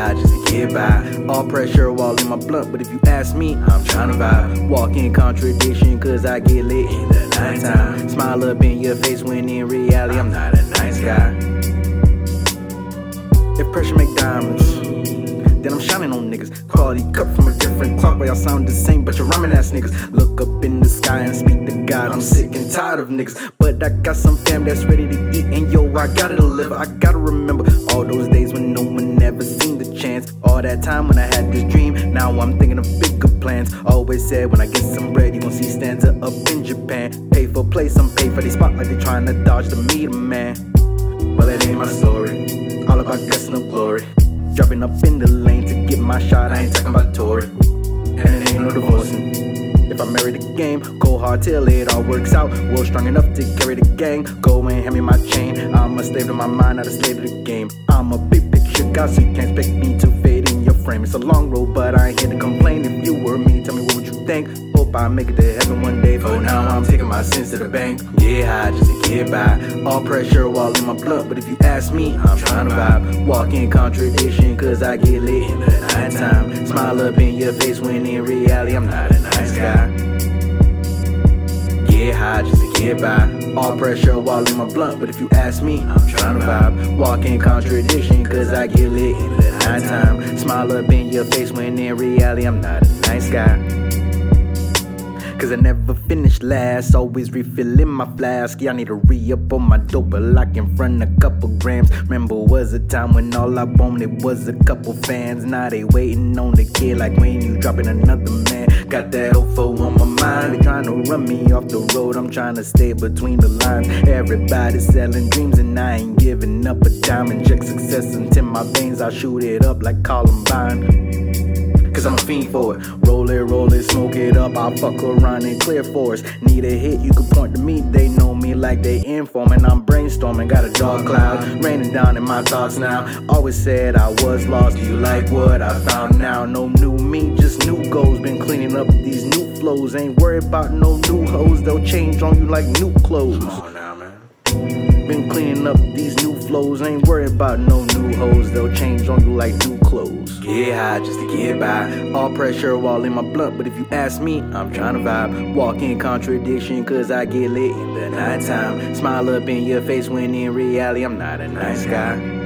high. All pressure while in my blunt, but if you ask me, I'm trying to vibe. Walk in contradiction, cause I get lit in the nighttime. Smile up in your face when in reality, I'm not a nice guy. If pressure make diamonds, then I'm shining on niggas. Quality cut from a different clock, but y'all sound the same, but you're rhyming ass niggas. Look up in the sky and speak to God. I'm sick and tired of niggas, but I got some fam that's ready to eat, and yo, I gotta deliver. I gotta that time when I had this dream, now I'm thinking of bigger plans. Always said when I get some bread, you gon' see stanza up in Japan. Pay for place, I'm paid for they spot like they trying to dodge the meter man. Well, that ain't my story. All about guessing up glory. Dropping up in the lane to get my shot. I ain't talking about Tory. And it ain't no divorcing. If I marry the game, cold hard till it all works out. Well, strong enough to carry the gang. Go and hand me my chain. I'm a slave to my mind, not a slave to the game. I'm a big picture guy, so you can't expect me to fade frame. It's a long road, but I ain't here to complain. If you were me, tell me what would you think? Hope I make it to heaven one day. For now, I'm taking my sins to the bank. Yeah, high just get by. All pressure while in my blunt, but if you ask me, I'm trying to vibe. Walk in contradiction, cause I get lit in the nighttime. Smile up in your face when in reality, I'm not a nice guy. Get high just to get by. All pressure while in my blunt, but if you ask me, I'm trying to vibe. Walk in contradiction, cause I get lit in the nighttime. Smile up in your face when in reality, I'm not a nice guy. Cause I never finish last, always refilling my flask. I need to re up on my dope, but lock in front a couple grams. Remember, was a time when all I wanted was a couple fans. Now they waiting on the kid, like when you dropping another man. Got that OFO on my mind, they trying to run me off the road. I'm trying to stay between the lines. Everybody selling dreams, and I ain't giving up a dime. And check success into my veins, I shoot it up like Columbine. Cause I'm a fiend for it. Roll it, roll it, smoke it up. I'll fuck around and clear forest. Need a hit, you can point to me. They know me like they informing. I'm brainstorming, got a dark cloud raining down in my thoughts now. Always said I was lost. Do you like what I found now? No new me, just new goals. Been cleaning up these new flows. Ain't worried about no new hoes. They'll change on you like new clothes. Come on now, man. Up these new flows. Ain't worried about no new hoes. They'll change on you like new clothes. Get high just to get by. All pressure while in my blunt. But if you ask me, I'm trying to vibe. Walk in contradiction, cause I get lit in the nighttime. Smile up in your face when in reality, I'm not a nice guy.